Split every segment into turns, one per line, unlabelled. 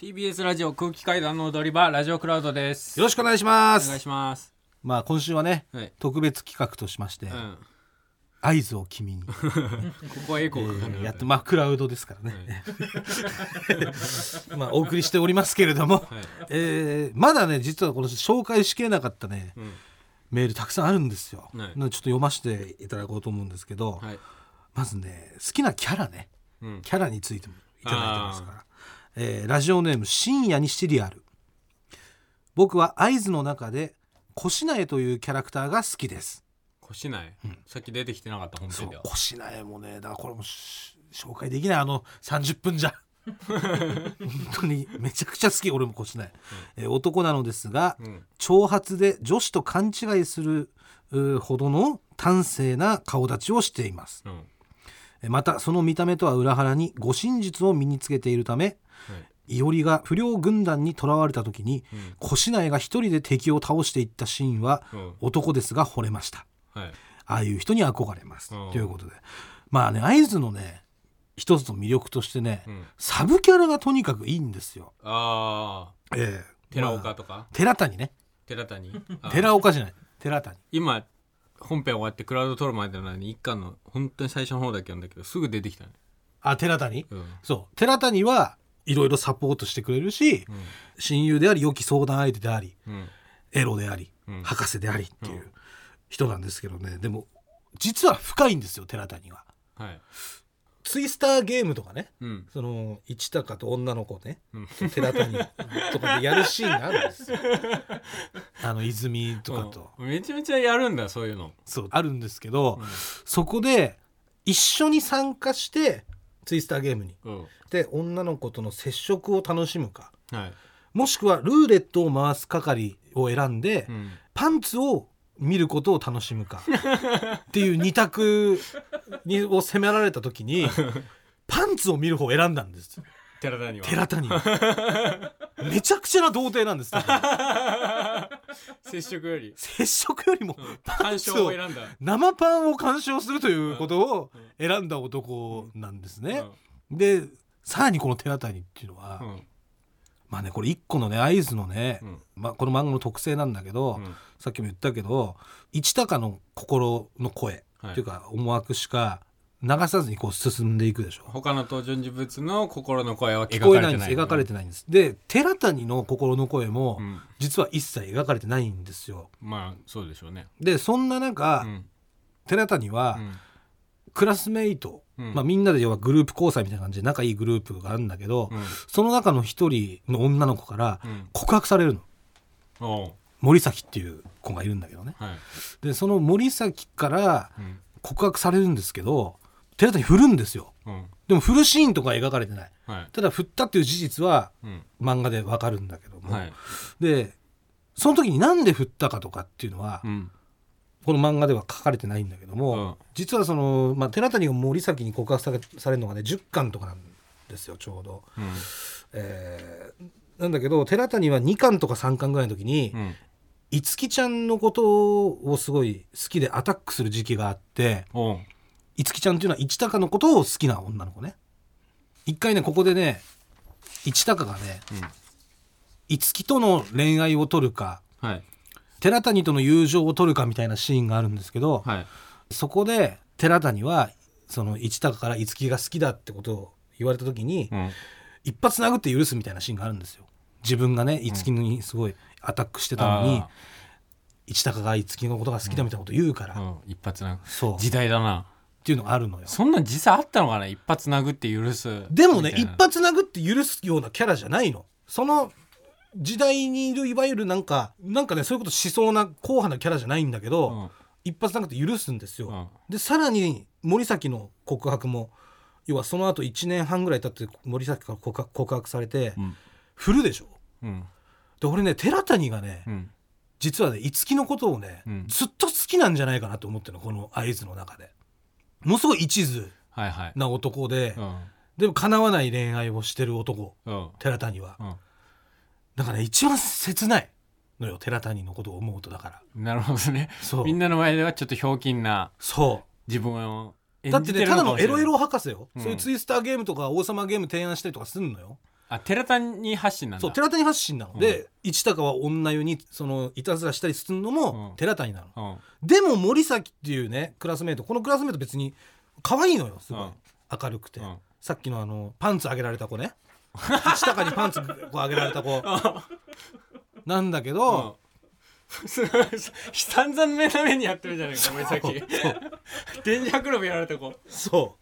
TBS ラジオ空気階段の踊り場ラジオクラウドです。
よろしくお願いします。
お願いします。
まあ今週はね、
はい。
特別企画としまして、
うん。
合図を君に、
ここはエコ
え
ーかか
ーやってまあクラウドですからね、まあお送りしておりますけれども、
はい。
えーまだね実はこの紹介しきれなかったね、
うん。
メールたくさんあるんですよ、
はい。
なのでちょっと読ませていただこうと思うんですけど、
はい
まずね好きなキャラね
うん
キャラについてもいただいてますから、えーラジオネーム深夜にシリアル。僕は合図の中でコシナエというキャラクターが好きです。
こしない、
うん。
さっき出てきてなかった本編では。
コシナエもねだからこれもし紹介できないあの30分じゃ。本当にめちゃくちゃ好き俺もコシナエ、えー男なのですが
うん。
長髪で女子と勘違いするほどの端正な顔立ちをしています。
うん。
えまたその見た目とは裏腹に護身術を身につけているため
はい
伊織が不良軍団に囚われた時に
うん
小シナエが一人で敵を倒していったシーンは
うん。
男ですが惚れました。
はい。
ああいう人に憧れます。
うん。
ということで。まあね合図のね一つの魅力としてね
うん。
サブキャラがとにかくいいんですよ。
ああ。
ええ。
寺
まあ
岡とか、
寺谷ね。
寺谷。あ
寺岡じゃない。寺谷。
今本編終わってクラウド撮るまでなのに一巻の本当に最初の方だけ読んだけどすぐ出てきたね。
あ寺谷？
うん。
そう。寺谷はいろいろサポートしてくれるし親友であり良き相談相手であり
うん。うん
エロであり、
うん。
博士でありっていうう人なんですけどね。でも実は深いんですよ寺谷は。
はい。
ツイスターゲームとかね
うん。
その市高と女の子ね
うん。
寺谷とかでやるシーンがあるんですよ。あの泉とかと、
うん。めちゃめちゃやるんだそういうの、
そうあるんですけど、
うん。
そこで一緒に参加してツイスターゲームに。
うん。
で女の子との接触を楽しむか。
はい。
もしくはルーレットを回す係を選んで、
うん。
パンツを見ることを楽しむか。っていう二択にを迫られた時に パンツを見る方を選んだんです。
寺谷は。
寺谷は。めちゃくちゃな童貞なんです
接触より、
接触よりも
うん、
パン
干
ツを
選んだ。
生パンを鑑賞するということを選んだ男なんですね。でさらにこの寺谷っていうのは、
うん。うん
まあねこれ一個のね合図のね、
うん。
まあ、この漫画の特性なんだけど、
うん。
さっきも言ったけど一高の心の声、
はい
っていうか思惑しか流さずにこう進んでいくでしょ。
他の登場人物の心の声は
聞こえ
描かれてない
んです。描かれてないんです。で寺谷の心の声も、
うん。
実は一切描かれてないんですよ。
まあそうでしょうね。
でそんな中、
うん。
寺谷は、
うん。
クラスメイト、
うん。
まあ、みんなで要はグループ交際みたいな感じで仲いいグループがあるんだけど、
うん。
その中の一人の女の子から
うん。
告白されるの。森崎っていう子がいるんだけどね。
はい。
でその森崎から
うん。
告白されるんですけど寺谷振るんですよ。
うん。
でも振るシーンとか描かれてない。
はい。
ただ振ったっていう事実は
うん。
漫画でわかるんだけども、
はい。
でその時になんで振ったかとかっていうのは、
うん。
この漫画では書かれてないんだけども、
うん。
実はその、まあ、寺谷が森崎に告白されされるのがね10巻とかなんですよちょうど。
うん。
えーなんだけど寺谷は2巻とか3巻ぐらいの時に、
うん。
いつきちゃんのことをすごい好きでアタックする時期があっていつきちゃんっていうのは市高のことを好きな女の子ね。一回ねここでね市高がね
うん。
いつきとの恋愛を取るか
はい。
寺谷との友情を取るかみたいなシーンがあるんですけど、
はい。
そこで寺谷はその市高からいつきが好きだってことを言われた時に、
うん。
一発殴って許すみたいなシーンがあるんですよ。自分がねいつきにすごいアタックしてたのに、
あ
市高がいつきのことが好きだみたいなこと言うから、
ーうん。一発な
そう。っ
時代だな
ていうのがあるのよ。
そんなん実際あったのかな一発殴って許す。
でもね一発殴って許すようなキャラじゃないの。その時代にいるいわゆるなんかなんかねそういうことしそうな硬派なキャラじゃないんだけど、
うん。
一発殴って許すんですよ、
うん。
でさらに森崎の告白も要はその後1年半ぐらい経って森崎から告白されて、
うん。
振るでしょ。
うん。
で俺ね寺谷がね、
うん。
実はね五木のことをね、
うん。
ずっと好きなんじゃないかなと思ってるのこの合図の中でものすごい一途
はいはい。
な男で、
うん。
でも叶わない恋愛をしてる男
うん。
寺谷は。
うん。
だからね一番切ないのよ寺谷のことを思うとだから。
なるほどね。
そう。
みんなの前ではちょっとひょうきんな
そ
自分を
うだってねただのエロエロ
は
博士よ、
うん。
そういうツイスターゲームとか王様ゲーム提案したりとかすんのよ
あ寺谷発信なんだ。
そう寺谷発信なの、
うん。
で市高は女湯にそのいたずらしたりするのも
うん。
寺谷なの、
うん。
でも森崎っていうねクラスメートこのクラスメート別に可愛いのよすごい、
うん。
明るくて、
うん。
さっきのあのパンツあげられた子ね。市高にパンツこうあげられた子。なんだけど、
散々目の目にやってるじゃないか森崎。電磁白ロやられた子。は
そ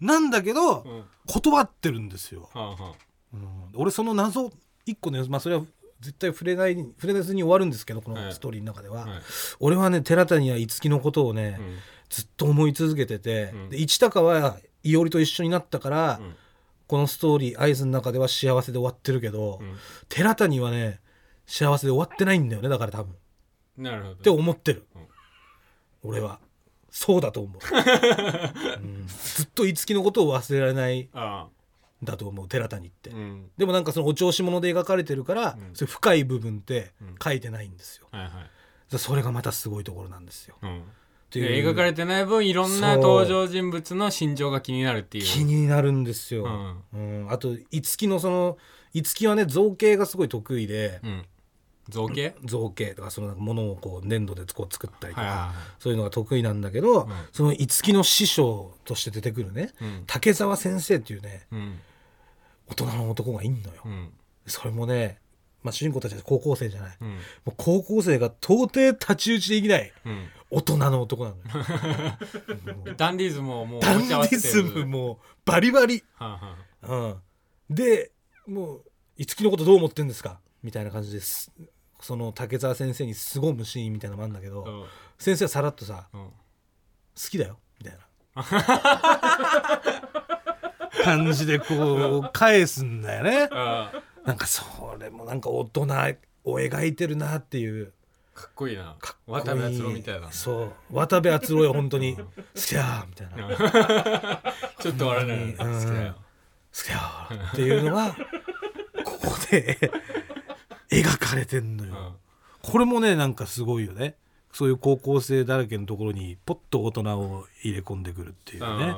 う。なんだけど、
うん。
断ってるんですよ、
あは
うん。俺その謎一個ねまあそれは絶対触れない触れずに終わるんですけどこ
はい。
のストーリーの中では、
あはい。
俺はね寺谷や樹のことをね、
うん。
ずっと思い続けてて、
うん。
で市高はいおりと一緒になったから、
うん。
このストーリー合図の中では幸せで終わってるけど、
うん。
寺谷はね幸せで終わってないんだよねだから多分。っ
なるほど
て思ってる、
うん。
俺は。そうだと思う、うん。ずっと樹のことを忘れられないん
あ
だと思う寺谷って、
あうん。
でもなんかそのお調子者で描かれてるから、
うん。
そういう深い部分って
うん。
書いてないんですよ、
はいはい。
それがまたすごいところなんですよ。
うん。描かれてない分いろんな登場人物の心情が気になるっていう。
気になるんですよ、
うん。
うん。あと樹のその樹はね造形がすごい得意で、
うん。造形？
造形。とかそのなんか物をこう粘土でこう作ったりとか、そういうのが得意なんだけど、
うん。
その樹の師匠として出てくるね
うん。
竹澤先生っていうね
うん
大人の男がいんのよ、
うん。
それもね、まあ、主人公たちは高校生じゃない、
うん。
もう高校生が到底太刀打ちできない。
うん。
大人の男なのよ。
ダンディズムをもう
ダンディズムもバリバリ、
はあは
うん、でもう樹のことどう思ってんですか？みたいな感じです。その竹澤先生に凄むシーンみたいなのもあるんだけど、
あ
先生はさらっとさ
うんうん。
好きだよ。みたいな 感じでこう返すんだよね。
あ
なんかそれもなんか大人を描いてるなっていう。
かっこいいな。
かっこいい。
渡部篤郎みたいな。
そう。渡部篤郎よ本当に好きだよみたいな。好
ちょっと笑いながら
うん。
好きだよ
きっていうのがここで 描かれてんのよ、
うん。
これもねなんかすごいよねそういう高校生だらけのところにポッと大人を入れ込んでくるっていうね、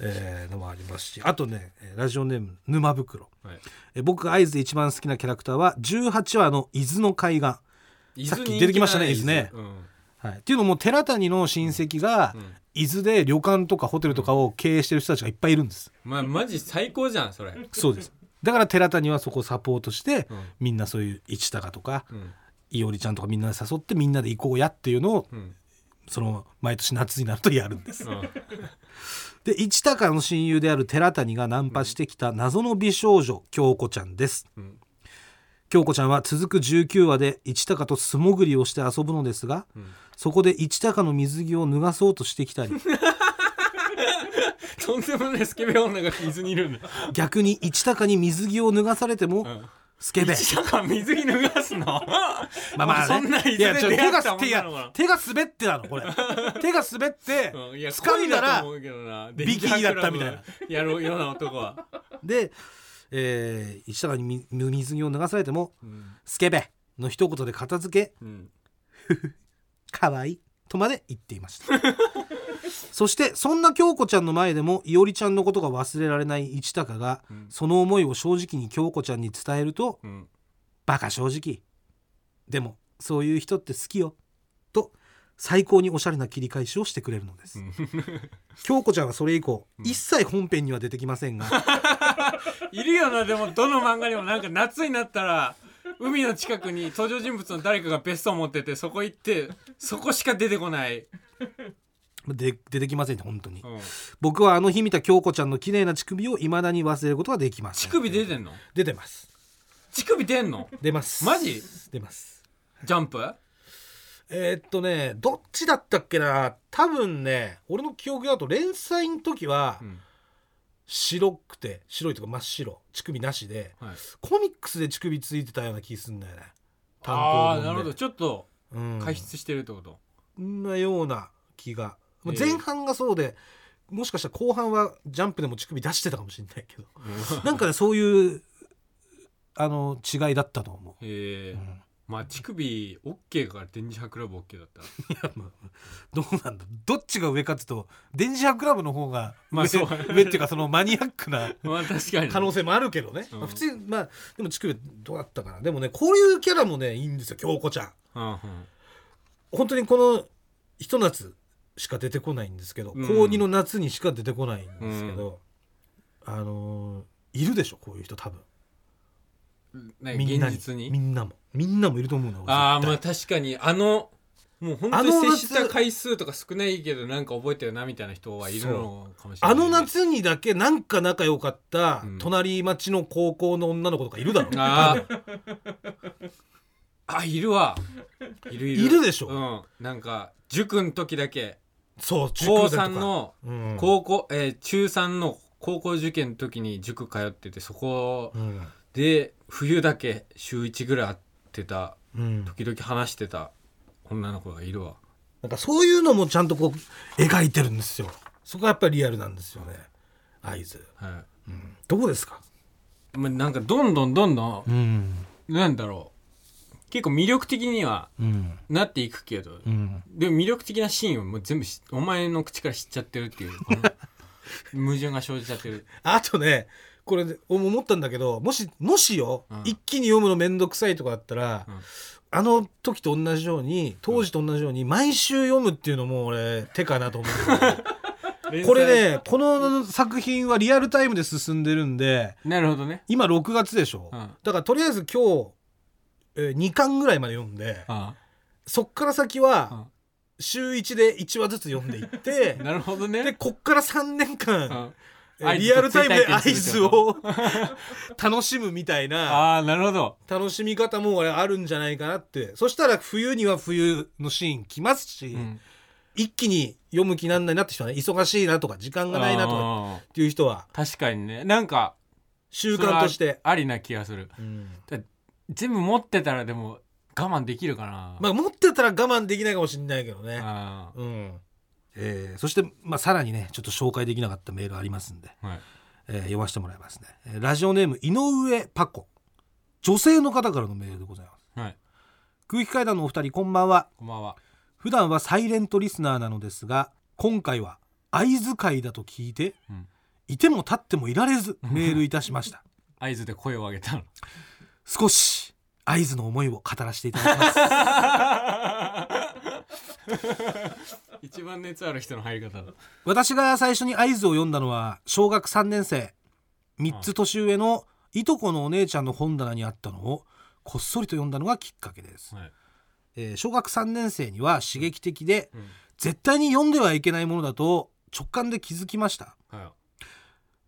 えーのもありますしあとねえーラジオネーム沼袋。
うんはい。
えー僕が合図で一番好きなキャラクターは18話の伊豆の海岸。さっき出てきましたね伊豆ね。
うん。
はい、っていうのも寺谷の親戚が
うん。
伊豆で旅館とかホテルとかを経営してる人たちがいっぱいいるんです。
まあマジ最高じゃんそれ。
そうです。だから寺谷はそこをサポートして、
うん。
みんなそういう市高とか
うん
いおりちゃんとかみんなで誘ってみんなで行こうやっていうのを
うん。
その毎年夏になるとやるんです。
うん。
で市高の親友である寺谷がナンパしてきた謎の美少女京子ちゃんです。
うん。
京子ちゃんは続く19話で市高と素潜りをして遊ぶのですが
うん。
そこで市高の水着を脱がそうとしてきたり。
とんでもないスケベ女が伊豆にいるんだ。
逆に市高に水着を脱がされても、
うん
スケベ。
一緒か水着脱がすの？ま
まあまあ、ね、
そんな伊
いやちょ手が手
んなのか
が手が滑ってたのこれ。手が滑って 掴んだらビキニだったみたいな。
やるような男は。
で、えー、市高にみ水着を脱がされても
うん。
スケベの一言で片付け。
うん。
可愛いとまで言っていましたそしてそんな京子ちゃんの前でもいおりちゃんのことが忘れられない市高が、
うん。
その思いを正直に京子ちゃんに伝えると
うん。
バカ正直。でもそういう人って好きよ。と最高におしゃれな切り返しをしてくれるのです、京子ちゃんはそれ以降、一切本編には出てきませんが。
いるよなでもどの漫画にもなんか夏になったら海の近くに登場人物の誰かが別荘を持っててそこ行ってそこしか出てこない、
で出てきませんね本当に。
うん、
僕はあの日見た京子ちゃんの綺麗な乳首を未だに忘れることができません。
乳首出てんの？
出てます。
乳首出んの？
出ます。
マジ？
出ます。
ジャンプ？
えーっとねどっちだったっけな？多分ね俺の記憶だと連載の時は
うん。
白くて白いとか真っ白。乳首なしで。
はい、
コミックスで乳首ついてたような気すんだよね。単
ああ
行本で。
なるほど。ちょっと
うん。
加筆してるってこと、
そんなような気が前半がそうで、もしかしたら後半はジャンプでも乳首出してたかもしれないけどなんかねそういうあの違いだったと思う、
へえ。
うん
まあ乳首 OK から電磁波クラブ OK だったら。
いやまあどうなんだ。どっちが上かっていうと電磁波クラブの方が上,、
まあそう。
上っていうかそのマニアックな
まあ確かに。
可能性もあるけどね、
うん。
まあ普通にまあでも乳首どうだったかな。でもねこういうキャラもねいいんですよ京子ちゃん。
うんうん。
本当にこのひと夏しか出てこないんですけど、
うん。
高2の夏にしか出てこないんですけど、あのーいるでしょこういう人多分。
ね
みんな
現実に？
みんなも。みんなもいると思うの
ああまあ
絶
確かに。あのもう本当
あの
に接
夏
した回数とか少ないけどなんか覚えてるなみたいな人はいるのかもしれない、
対あの夏にだけなんか仲良かった
うん。
隣町の高校の女の子とかいるだろ、
あー。あいるわ。いるいる。
いるでしょ。
うん。なんか塾の時だけ
そう
高
塾だとか。
3の
うん。
高校、えー中3の高校受験の時に塾通っててそこ
うん。
で冬だけ週1ぐらい会ってた
うん。
時々話してた女の子がいるわ。
なんかそういうのもちゃんとこう描いてるんですよ。そこがやっぱりリアルなんですよね。合図、
は
うん、どこですか？
い、まあ、なんかどんどんどんどん
うん。
なんだろう結構魅力的には
うん。
なっていくけど
うん。
でも魅力的なシーンをもう全部しお前の口から知っちゃってるっていう 矛盾が生じちゃってる。
あとねこれで思ったんだけどもしもしよ、
うん。
一気に読むの面倒くさいとかだったら、
うん。
あの時と同じように当時と同じように毎週読むっていうのも俺手かなと思う これねこの作品はリアルタイムで進んでるんで
なるほどね。
今6月でしょ、
うん。
だからとりあえず今日、えー2巻ぐらいまで読んで
あ
そっから先
あ
は週1で1話ずつ読んでいって
あ なるほどね。
でこっから3年間、
うん
えーリアルタイムで合
合図
図を 楽しむみたいな
ああなるほど。
楽しみ方も俺あるんじゃないかなって。そしたら冬には冬のシーン来ますし、
うん。
一気に読む気なんないなって人はね忙しいなとか時間がないなとか
あ
っていう人は
ー確かにね。なんか
習慣として、
ありな気がする。
うん
全部持ってたらでも我慢できるかな、
まあ持ってたら我慢できないかもしれないけどね。
あ
うん。えーそして、まあ、さらにねちょっと紹介できなかったメールありますんで、
ーはい。
えー読ませてもらいますね、えーラジオネーム井上パコ。女性の方からのメールでございます。
はい。
空気階段のお二人こんばんは。
こんばんは。
普段はサイレントリスナーなのですが今回は合図会だと聞いて、
うん。
いても立ってもいられずメールいたしました。
合図で声を上げたの
少し合図の思いを語らせていただきます。
一番熱ある人の入り方だ。
私が最初に合図を読んだのは小学3年生3つ年上のいとこのお姉ちゃんの本棚にあったのをこっそりと読んだのがきっかけです、
はい、
えー小学3年生には刺激的で
うん。
絶対に読んではいけないものだと直感で気づきました。
は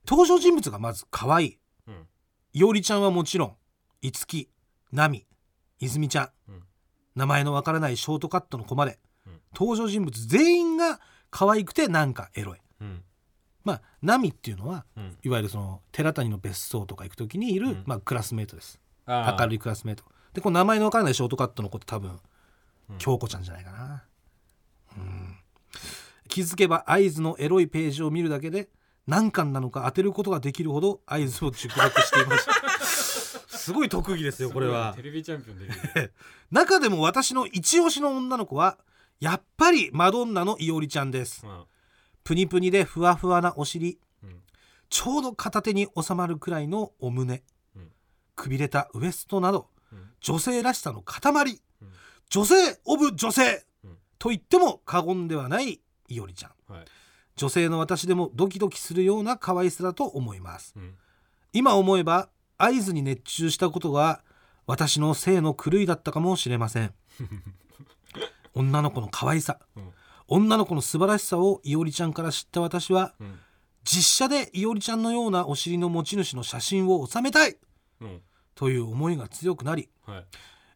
登場人物がまず可愛い。
いうん。
いおりちゃんはもちろんいつきなみ泉ちゃん、
うん。
名前のわからないショートカットの子まで、
うん。
登場人物全員が可愛くてなんかエロい。
うん。
まあナミっていうのは
うん。
いわゆるその寺谷の別荘とか行く時にいる、
うん。
まあ、クラスメートです。明るいクラスメート。でこの名前のわからないショートカットの子って多分、
うん。
京子ちゃんじゃないかな、うん、気づけば合図のエロいページを見るだけで何巻なのか当てることができるほど合図を熟読していましたすごい特技ですよこれは。
テレビチャンピオン出る。
中でも私の一押しの女の子はやっぱりマドンナのいおりちゃんです。
うん。
プニプニでふわふわなお尻。
うん。
ちょうど片手に収まるくらいのお胸、
うん。
くびれたウエストなど
うん。
女性らしさの塊、
うん。
女性オブ女性、
うん。
と言っても過言ではないいおりちゃん。
はい。
女性の私でもドキドキするような可愛さだと思います。
うん。
今思えば合図に熱中したことが私の性の狂いだったかもしれません。女の子の可愛さ、
うん。
女の子の素晴らしさをいおりちゃんから知った私は
うん。
実写でいおりちゃんのようなお尻の持ち主の写真を収めたい
うん。
という思いが強くなり
はい。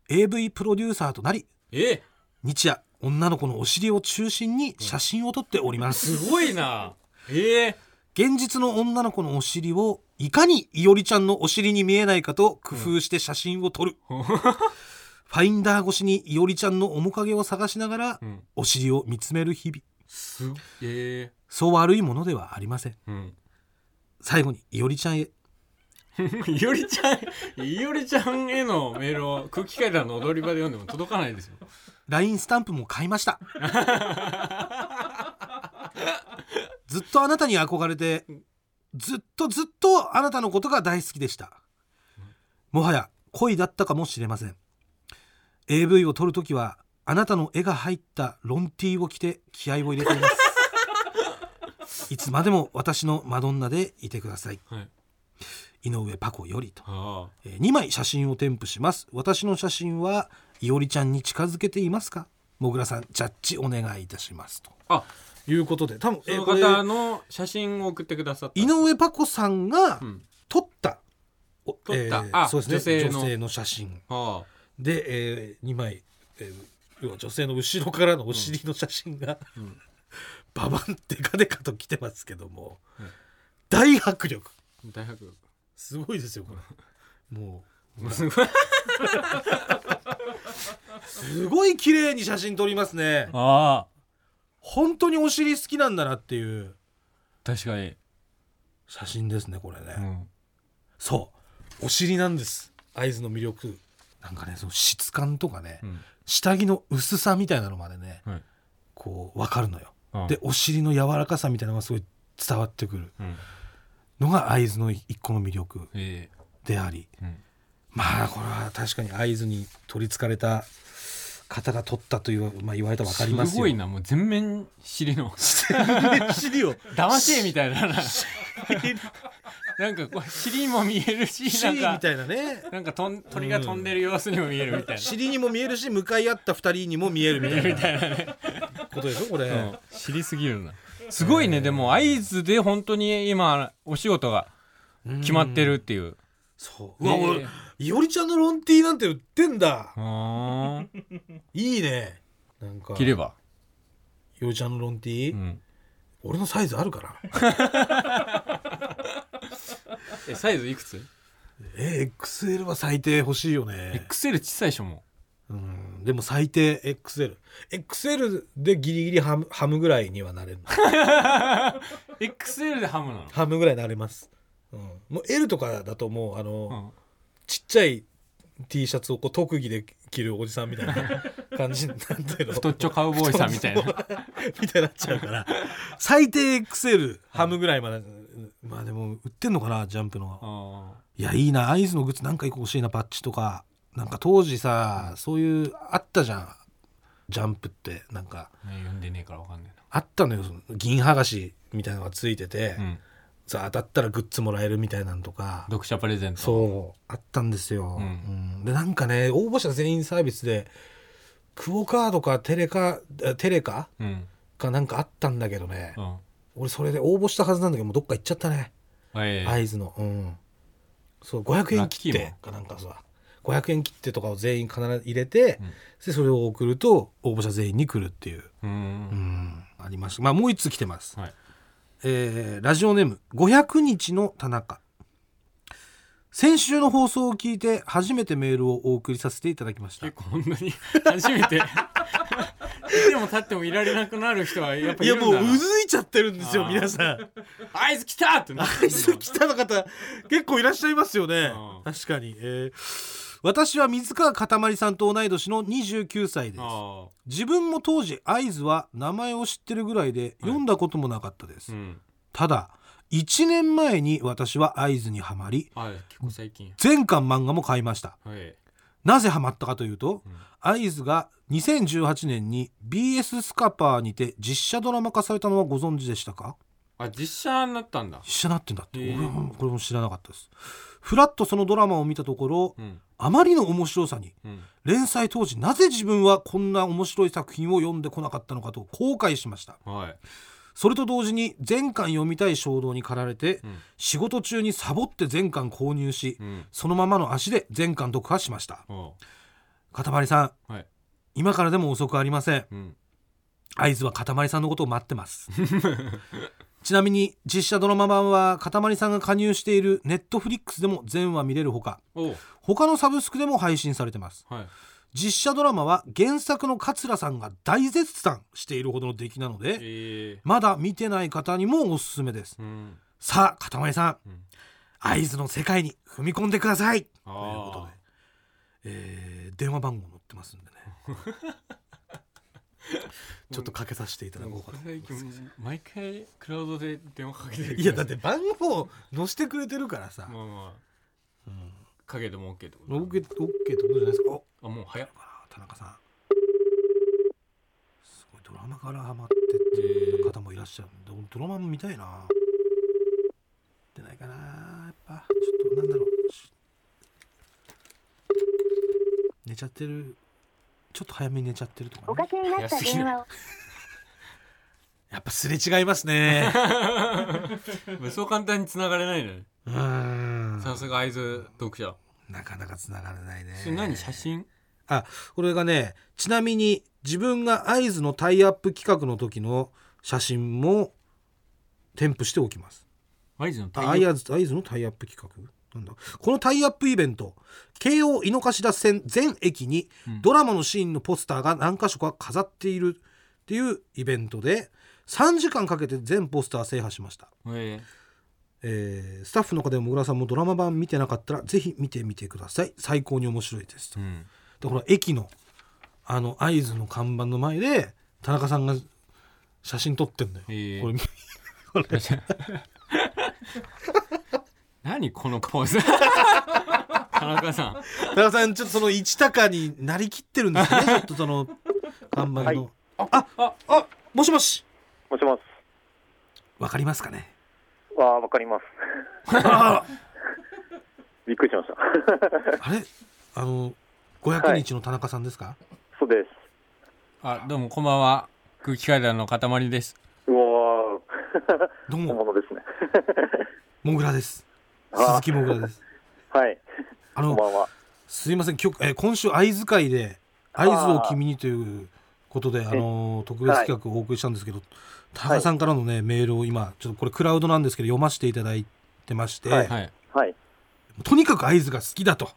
AV プロデューサーとなり
え。
日夜女の子のお尻を中心に写真を撮っております、
すごいな。ええ。
現実の女の子のお尻をいかにいおりちゃんのお尻に見えないかと工夫して写真を撮る、ファインダー越しにいおりちゃんの面影を探しながら
うん。
お尻を見つめる日々。
すええ
そう悪いものではありません。
うん。
最後にいおりちゃんへ。
いおりちゃんいおりちゃんへのメールを空気階段の踊り場で読んでも届かないですよ。
LINE スタンプも買いました。ずっとあなたに憧れてずっとずっとあなたのことが大好きでした。もはや恋だったかもしれません。AV を撮るときはあなたの絵が入ったロンティーを着て気合を入れています。いつまでも私のマドンナでいてください。
はい。
井上パコよりと。
あ
えー2枚写真を添付します。私の写真はいおりちゃんに近づけていますか？もぐらさんジャッジお願いいたしますと。
ああ
いうことで。多分
その方の写真を送ってくださった。
井上パコさんが
うん。
撮った、お
撮った。
えー
あ
そうですね。
女性の。
女性の写真。
あ。
で、え2枚、えー要は女性の後ろからのお尻の写真が、
うん。
ババンデカデカと来てますけども、
うん。
大迫力。
大迫力。
すごいですよこれ。もう
すごい。
すごい綺麗に写真撮りますね。
ああ
本当にお尻好きなんだなっていう。
確かに、
写真ですねこれね、
うん、
そう。お尻なんです。合図の魅力。なんかねその質感とかね、
うん。
下着の薄さみたいなのまでね
はい。
こう分かるのよ、
ああ
でお尻の柔らかさみたいなのがすごい伝わってくる。
うん。
のが合図の一個の魅力
え
であり。
えうん。
まあこれは確かに合図に取りつかれた方が取ったという、まあ、言われたら分かりますよ。
すごいなもう全面尻の。
尻を。
騙し絵みたいだな。なんかこう尻も見えるしなんか
尻みたいなね。
なんかとん鳥が飛んでる様子にも見えるみたいな、
尻にも見えるし向かい合った二人にも見えるみたいな。
ね。
ことでしょこれ、
うん。尻すぎるな。すごいねでも合図で本当に今お仕事が決まってるっていう。
そう。うわ、
ね
俺いおりちゃんのロンティーなんて売ってんだ
あ
いいねなんか
着れば、
いおりちゃんのロンティー、
うん、
俺のサイズあるかな
えサイズいくつ
え XL は最低欲しいよね
XL 小さいでしょも
うんでも最低 XL XL でギリギリハムハムぐらいにはなれる
う XL でハムなの
ハムぐらいになれます、うん、もう L とかだともうあの、
うん
ちっちゃい T シャツをこう特技で着るおじさんみたいな 感じになってるの。
太っちょカウボーイさんみたいな。
みたいになっちゃうから。最低 XL ハムぐらいまで、まあでも売ってんのかなジャンプの
あ
いやいいなアイスのグッズなんか一個欲しいなパッチとか。なんか当時さそういうあったじゃん。ジャンプってなんか。
あ、ね、読んでねえからわかんね
あったのよその銀剥がしみたいなのがついてて、
うん、
さ当たったらグッズもらえるみたいなのとか。
読者プレゼント。
そうあったんですよ、
うん。
うん。でなんかね応募者全員サービスでクオカードかテレカあテレカ
う、ん。
かなんかあったんだけどね、
うん。
俺それで応募したはずなんだけどもうどっか行っちゃったね。
ええ。
合図の。うん。そう500円切って。かなんかさ。500円切ってとかを全員必ず入れて、
うん。
でそれを送ると応募者全員に来るっていう、
う
うんん、ありました。まあもう一つ来てます、
はい
えーラジオネーム500日の田中。先週の放送を聞いて初めてメールをお送りさせていただきました。
結構本当に 初めて？いても立ってもいられなくなる人はやっぱ
いやもううずいちゃってるんですよ皆さん。
合図来たってなって
合図来たの方結構いらっしゃいますよね。
うん
確かに、えー私は水川かたまりさんと同い年の29歳です。
あ
自分も当時合図は名前を知ってるぐらいで読んだこともなかったです、
あうん。
ただ1年前に私は合図にはまり
はい。結構最近。
全巻漫画も買いました。
はい。
なぜハマったかというと
うん。
合図が2018年に BS スカパーにて実写ドラマ化されたのはご存知でしたか？
あ実写になったんだ。
実写なってんだって、
へえ。
俺もこれも知らなかったですフラッとそのドラマを見たところ
うん。
あまりの面白さに
うん。
連載当時なぜ自分はこんな面白い作品を読んでこなかったのかと後悔しました。
はい。
それと同時に全巻読みたい衝動に駆られて
うん。
仕事中にサボって全巻購入し
うん。
そのままの足で全巻読破しました。かたまりさん
はい。
今からでも遅くありません。合図はかたまりさんのことを待ってます ちなみに実写ドラマ版はかたまりさんが加入しているネットフリックスでも全話見れるほか他のサブスクでも配信されてます。
はい。
実写ドラマは原作の桂さんが大絶賛しているほどの出来なので
ええ。
まだ見てない方にもおすすめです。
うん。
さあかたまりさん
うん。
会津の世界に踏み込んでください。という
あ
ことで、えー電話番号載ってますんでね ちょっとかけさせていただこうかと思います。
毎回クラウドで電話かけてる
いやだって番号載せてくれてるからさ、
まあまあ。
うん、
かけても OK ってこと
オッケーオッケーってことじゃないですか。お
あもう早っ。
田中さん。すごいドラマからハマってっていう方もいらっしゃるドドラマも見たいな。出ないかなやっぱ。ちょっとなんだろう。し寝ちゃってるちょっと早めに寝ちゃってるとか、
おか
ね、
けになった電話を。
やっぱすれ違いますね。
そう簡単に繋がれないのよ。
うーん。
さすが会津読者。
なかなか繋がらないね。
それ何？写真？
あこれがねちなみに自分が合図のタイアップ企画の時の写真も添付しておきます。
会津の
タイアップ企画？なんだ。このタイアップイベント京王井の頭線全駅に
うん。
ドラマのシーンのポスターが何箇所か飾っているっていうイベントで3時間かけて全ポスター制覇しました、
え
え。ースタッフの方でももぐらさんもドラマ版見てなかったらぜひ見てみてください。最高に面白いです。と
えうん。
でこの駅のあの合図の看板の前で田中さんが写真撮ってんだよ、
へえ。
これ
何このポーズ？田中さん。
田中さんちょっとその一高になりきってるんですね。ちょっとその看板の、
はい。
あああもしもし。
もしもし。
わかりますかね？
ああ、わかります。
あ
びっくりしました。
あれ？あの500日の田中さんですか、
そうです。
あどうもこんばんは。空気階段の塊です。
うわー、
どうも。
本物ですね。
もぐらです。
あ
鈴木もぐらです
はい。
あの
こんばんは。
すいません今日、えー今週会津会で「会津を君に」ということであのー特別企画をお送りしたんですけど、田中さんからのねメールを今ちょっとこれクラウドなんですけど読ませていただいてまして、
はい
はい
はい。
とにかく会津が好きだと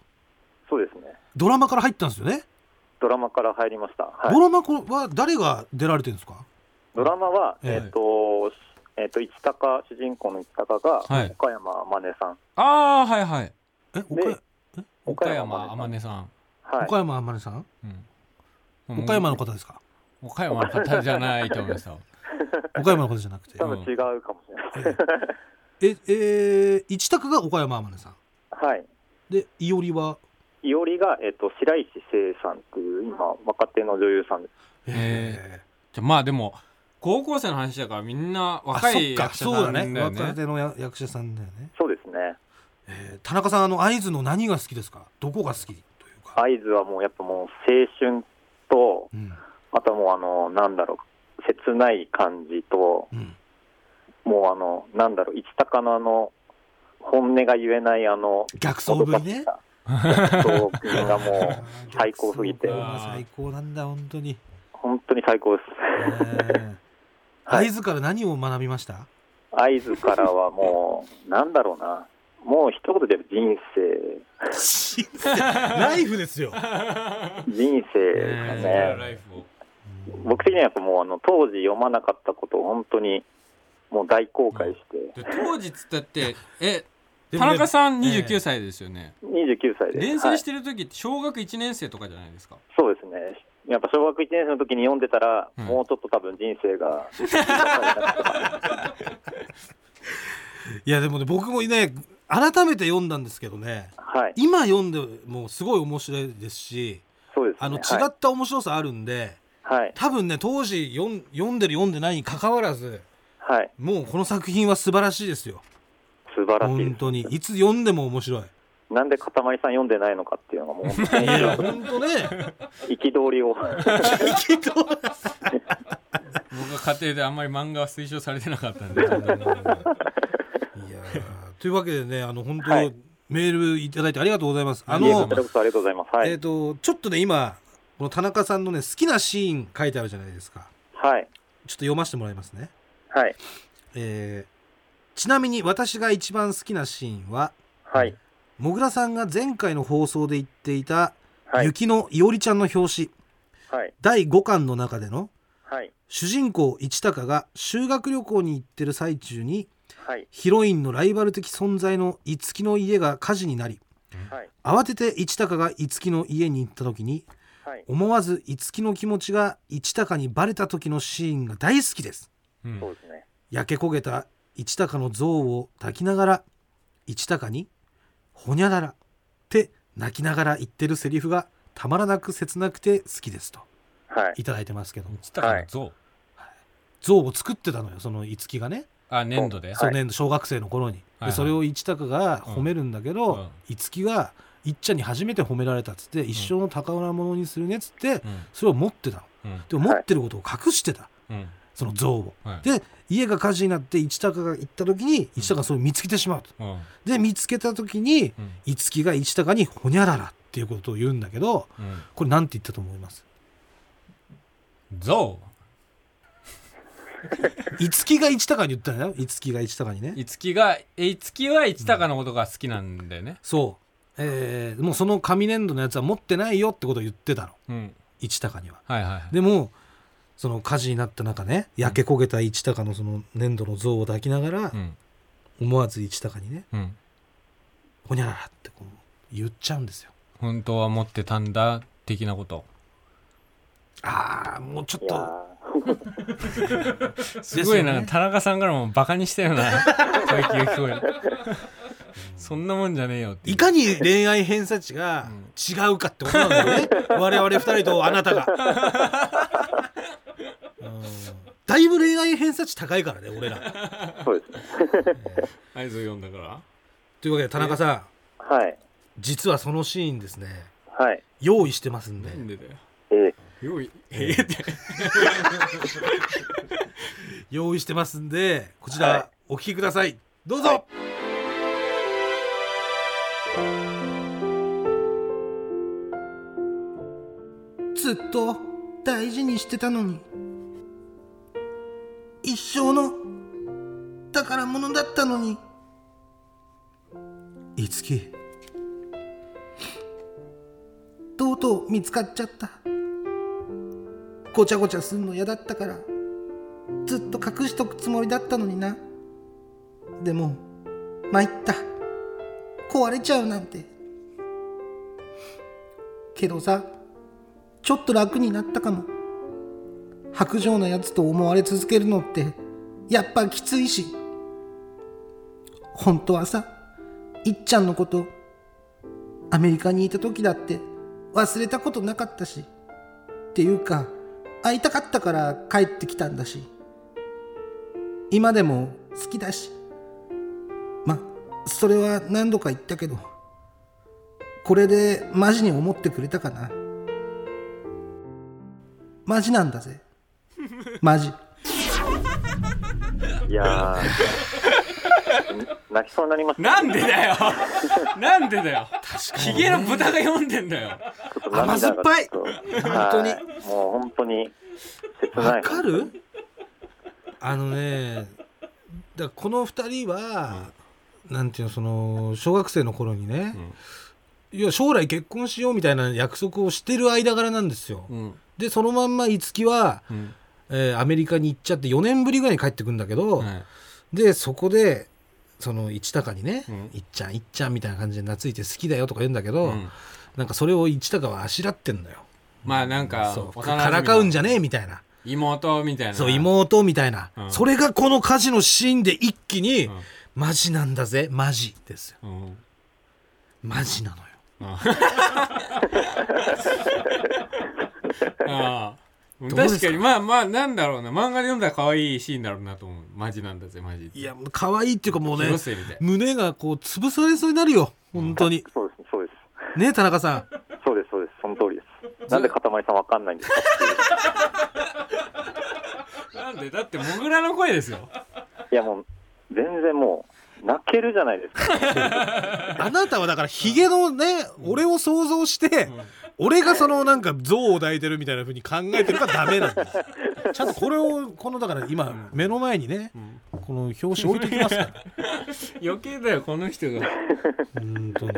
そうですね。
ドラマから入ったんですよね、
ドラマから入りました。はい
ド。ラマこれは誰が出られてるんですか？
ドラマは、
ええ
えっ、と、えっ、と、市高、主人公の市高が、
はい。
岡山真音さん。
ああはいはい。
え岡
山
真
天音さん、
はい。
岡山天音さん？
うん、
岡山の方ですか？
岡山の方じゃないと思いますよ。
岡山の方じゃなくて。
多分違うかもしれない。
ええー、市高が岡山天音さん。
はい。
でいおりは？い
おりが、えっ、と、白石聖さんっていう、今、若手の女優さんです。
え
じゃあまあでも高校生の話だからみんな若い
あ
役者さんだよね。
ね。若手のや役者さんだよね、
そうですね。
えー田中さんあの会津の何が好きですか？どこが好きというか、
合図はもう、やっぱもう、青春と、
うん。
あとはもう、あの、なんだろう、切ない感じと、
うん、
もうあの、なんだろう、市高のあの、本音が言えないあの、
逆走ぶりね。
そがもう、最高すぎて。
最高なんだ本当に、
本当に最高です。
え。ー会津から何を学びました？
合図からはもう、なんだろうな、もう一言で言う人
ナイフですよ、
生、人生です
ね。
僕的にはやっぱもうあの、当時読まなかったことを本当に、もう大公開して、
で当時っつったって え田中さん
ええ。
29歳ですよね、
29歳です。
連載し
はい。
てる時って小学1年生とかじゃないですか、
そうですね。やっぱ小学1年生の時に読んでたら、
うん。
もうちょっと多分人生が、
いやでもね僕もね改めて読んだんですけどね。
はい、
今読んでもすごい面白いですし
そうですね。
あの
はい。
違った面白さあるんで、
はい、
多分ね当時読ん読んでる読んでないに関わらず
はい、
もうこの作品は素晴らしいですよ。
素晴らしい。
本当に。いつ読んでも面白い
なんでかたまりさん読んでないのかっていうのがもう 本当
ね
憤りを。
僕が家庭であんまり漫画は推奨されてなかったんで
いやーというわけでねあの本当、
はい
メールいただいてありがとうございますあの。
はい。
えっ、とちょっとね今この田中さんのね好きなシーン書いてあるじゃないですか
はい。
ちょっと読ませてもらいますね
はい。
えーちなみに私が一番好きなシーンは
はい。
もぐらさんが前回の放送で言っていた、
はい。
雪のいおりちゃんの表紙
はい。
第5巻の中での
はい。
主人公市高が修学旅行に行ってる最中に
はい。
ヒロインのライバル的存在の五木の家が火事になり
はい。
慌てて一高が五木の家に行った時に
はい。
思わず五木の気持ちが一高にバレた時のシーンが大好きです
うん
そうですね。
焼け焦げた一高の像を抱きながら一高に「ほにゃらら」って泣きながら言ってるセリフがたまらなく切なくて好きですと。
はい。
いただいてますけど
つったかの像、
像を作ってたのよその五木がね、
あ粘土で、
そう年度小学生の頃に、
はいはい。
でそれを一高が褒めるんだけど、
うん。
五木がいっちゃんに初めて褒められたっつって、一生の宝物にするねっつって
うん。
それを持ってたの。
うん。
でも持ってることを隠してた、
うん
その像を、
はい。
で家が火事になって一高が行った時に一高がそれを見つけてしまうと。
うん。
で見つけた時に
うん。
五木が一高に「ほにゃらら」っていうことを言うんだけど
うん。
これなんて言ったと思います？
像。
五木が一高に言ったんだよ。五木が一高にね。
いつきがえいつきは市高のことが好きなんだよね。
そう、えーもうその紙粘土のやつは持ってないよってことを言ってたの。
うん。
には。
はいはいはい。
でもその火事になった中ね焼け焦げた一高のその粘土の像を抱きながら
うん。
思わず一高にね
うん「
ほにゃらら」ってこう言っちゃうんですよ。
本当は持ってたんだ的なこと。
ああもうちょっ
いや
と
すごいな、田中さんからもバカにしたような。声が聞こえる。そんなもんじゃねえよっていう。
いかに恋愛偏差値が違うかってことなんだよね。我々二人とあなたが、うん だいぶ恋愛偏差値高いからね俺ら。
ーそうですね。
合図を読んだから。
というわけで田中さん。
はい。
実はそのシーンですね。
はい。
用意してますんで。
なんでだよ。
えー
用意えーって。
用意してますんでこちら、
はい。
お聞きください。どうぞ、
はい。
ずっと大事にしてたのに一生の宝物だったのに。いつきとうとう見つかっちゃった。ごちゃごちゃすんの嫌だったからずっと隠しとくつもりだったのにな。でも参った。壊れちゃうなんて。けどさちょっと楽になったかも。白状なやつと思われ続けるのってやっぱきついし。本当はさいっちゃんのことアメリカにいた時だって忘れたことなかったし。っていうか会いたかったから帰ってきたんだし。今でも好きだし。まそれは何度か言ったけど。これでマジに思ってくれたかな。マジなんだぜ。マジ。
いやー。泣きそうになりますね。
なんでだよ。なんでだよ。ヒゲの豚が読んでんだよ。
ちょっと涙が
甘酸っぱい。本当に
はい。もう本当に切ない。
わかる？あのねだからこの二人は、なんていうのその小学生の頃にね、いや将来結婚しようみたいな約束をしてる間柄なんですよ、
うん。
でそのまんま五木は、
うん
えーアメリカに行っちゃって4年ぶりぐらいに帰ってくるんだけど、
はい。
でそこでその一高にね、
うん。
いっちゃんいっちゃんみたいな感じで懐いて好きだよとか言うんだけど、
うん。
なんかそれを一高はあしらってんのよ。
まあなんか
からかうんじゃねえみたいな。
妹みたいな。
そう妹みたいな、
うん。
それがこの火事のシーンで一気に、
うん。
マジなんだぜマジですよ。
うん。
マジなのよ。
ああ確かにまあまあなんだろうな。漫画で読んだら可愛いシーンだろうなと思う。マジなんだぜマジ
いやもう可愛いっていうかもうね
広末みたい
胸がこう潰されそうになるよ。本当に。
そうです、そうです。
ね田中さん。
そうです、そうです。その通りです。なんでかたまりさんわかんないんですか？
なんで？だってモグラの声ですよ。
いやもう、全然もう、泣けるじゃないですか。
あなたはだからヒゲのね俺を想像して、俺がそのなんか像を抱いてるみたいな風に考えてるからダメなんです。ちゃんとこれをこのだから今目の前にねこの表紙置いときますから。
余計だよこの人が。
本当に。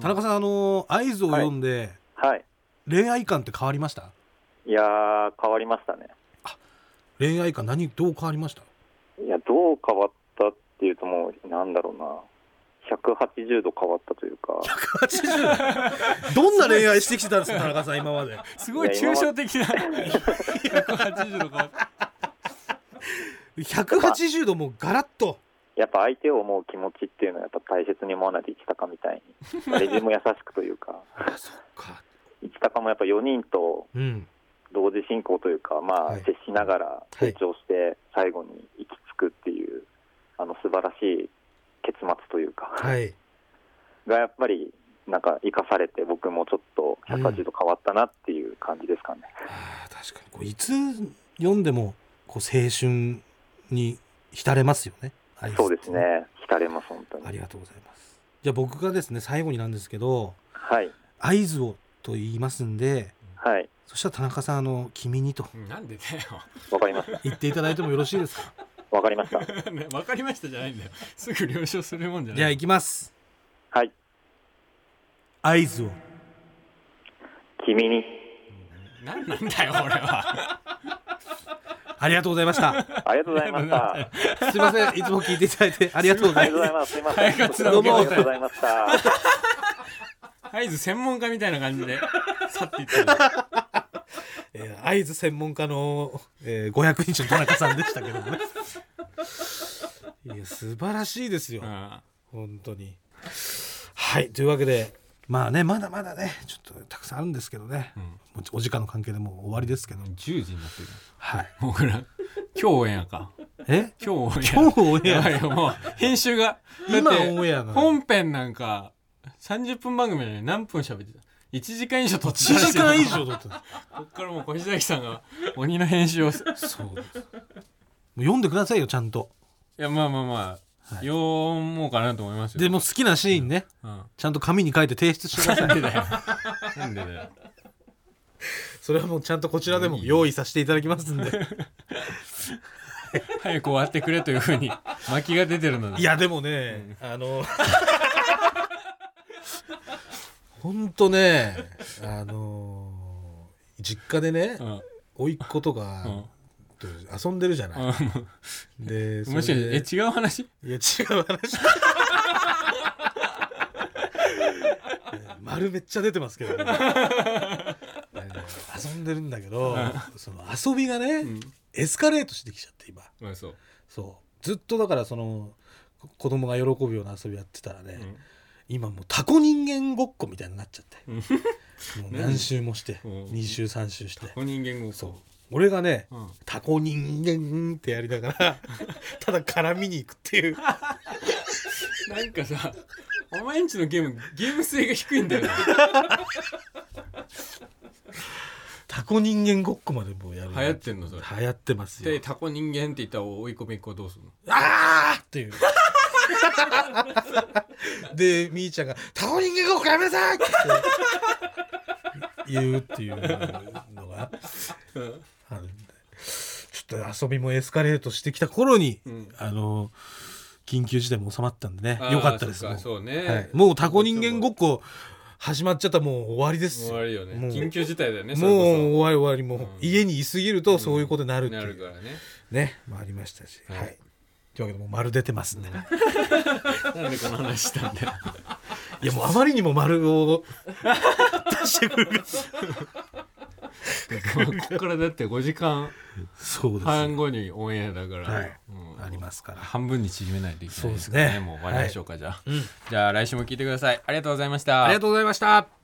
田中さんあの合図を読んで
はい。
恋愛観って変わりました？
いやー、変わりましたね。
恋愛観何どう変わりました？
いや、どう変わっったっていうともうなんだろうな180度変わったというか。
180 どんな恋愛してきてたんですか田中さん今まで。す
ごい抽象的な。180度変わった。
180度もうガラッと。
やっぱ相手を思う気持ちっていうのはやっぱ大切に思わないと市高みたいに。誰にも優しくというか。
あそっか。
市高もやっぱ4人と
うん。
同時進行というか、まあ
はい。
接しながら成長して最後に行き着くっていう、あの素晴らしい結末というか、
はい。
がやっぱりなんか生かされて僕もちょっと180度変わったなっていう感じですかね、
あー確かに。こういつ読んでもこう青春に浸れますよね。
そうですね。浸れます本当に。
ありがとうございます。じゃあ僕がですね最後になんですけど
はい。
合図をと言いますんで
はい。
そしたら田中さんあの君にと。
なんでだよ。
わかりました
言っていただいてもよろしいですか？
わかりました。
ね分かりましたじゃないんだよ。すぐ了承するもんじゃない。
じゃあ行きます。
はい。
合図を。
君に。
何なんだよ俺は。
ありがとうございました。
ありがとうございました。
すいませんいつも聞いていただいてありがとうござい
がとう
ます
ございます。すいません。
どうも。
ありがとうございました。
合図専門家みたいな感じで去っていったの
えー合図専門家の、えー、500日の田中さんでしたけどもね。いや素晴らしいですよ。
うん。
本当に。はいというわけで。まあねまだまだねちょっとたくさんあるんですけどね、
うん。
お時間の関係でもう終わりですけど。
10時になってる。
はい。
僕ら今日オンエアか。
え？
今日オンエア。
今日オンエア？
もう編集が。だ
今オンエア
本編なんか30分番組なのに何分喋ってた？1時間以上撮って
1時間以上撮ってた。
こっからもう小石崎さんが鬼の編集を。い
そうです。もう読んでくださいよちゃんと。
やまあまあまあ、
はい。
読もうかなと思いますよ。
でも好きなシーンね。
うん、
ちゃんと紙に書いて提出してください
なんでだよなんでだよ。
それはもうちゃんとこちらでも用意させていただきますんで。
早く終わってくれというふうに巻きが出てるので。
いやでもね、あのほんとねあの実家でね
うん。
甥っ子とか
うん。
と遊んでるじゃない、で
うん もしかしてえ
そ
違う話？
いや違う話。丸めっちゃ出てますけど、ね、遊んでるんだけどその遊びがね、
うん。
エスカレートしてきちゃって今。
まあそう、
そう。ずっとだからそのこ子供が喜ぶような遊びやってたらね、
うん
今もうタコ人間ごっこみたいになっちゃって。
うん。
もう何周もして
うん。
2周3周して。
タコ人間語
そう。俺がね
うん。
タコ人間ってやりながら ただ絡みに行くっていう。
なんかさお前んちのゲームゲーム性が低いんだよな
タコ人間ごっこまでもうやる。
流行ってんのそれ。
流行ってますよ。
でタコ人間って言ったら追い込みっ子はどうするの？
あーっていう でみーちゃんが「タコ人間ごっこやめなさい!」って言うっていうのがあるんで。ちょっと遊びもエスカレートしてきた頃に、
うん。
あの緊急事態も収まったんでね。よかったですもう。
ね、
はい、もうタコ人間ごっこ始まっちゃったらもう終わりです
終わるよね。
もう。
緊急事態だよね
もう終わり終わり。もう、
うん。
家にいすぎるとそういうことになるっていう、
なるからね。
ねもありましたし、
はい。
はいというわけでもう丸出てますんでね、
なんでこの話したんだよ。
いやもうあまりにも丸を出してくるから
ここからだって5時間半後にオンエアだから、
はい。
うん。
ありますから。
半分に縮めないといけない
ですね。
もう終わりましょうか、じゃあ、
うん
じゃあ来週も聞いてください。ありがとうございました。
ありがとうございました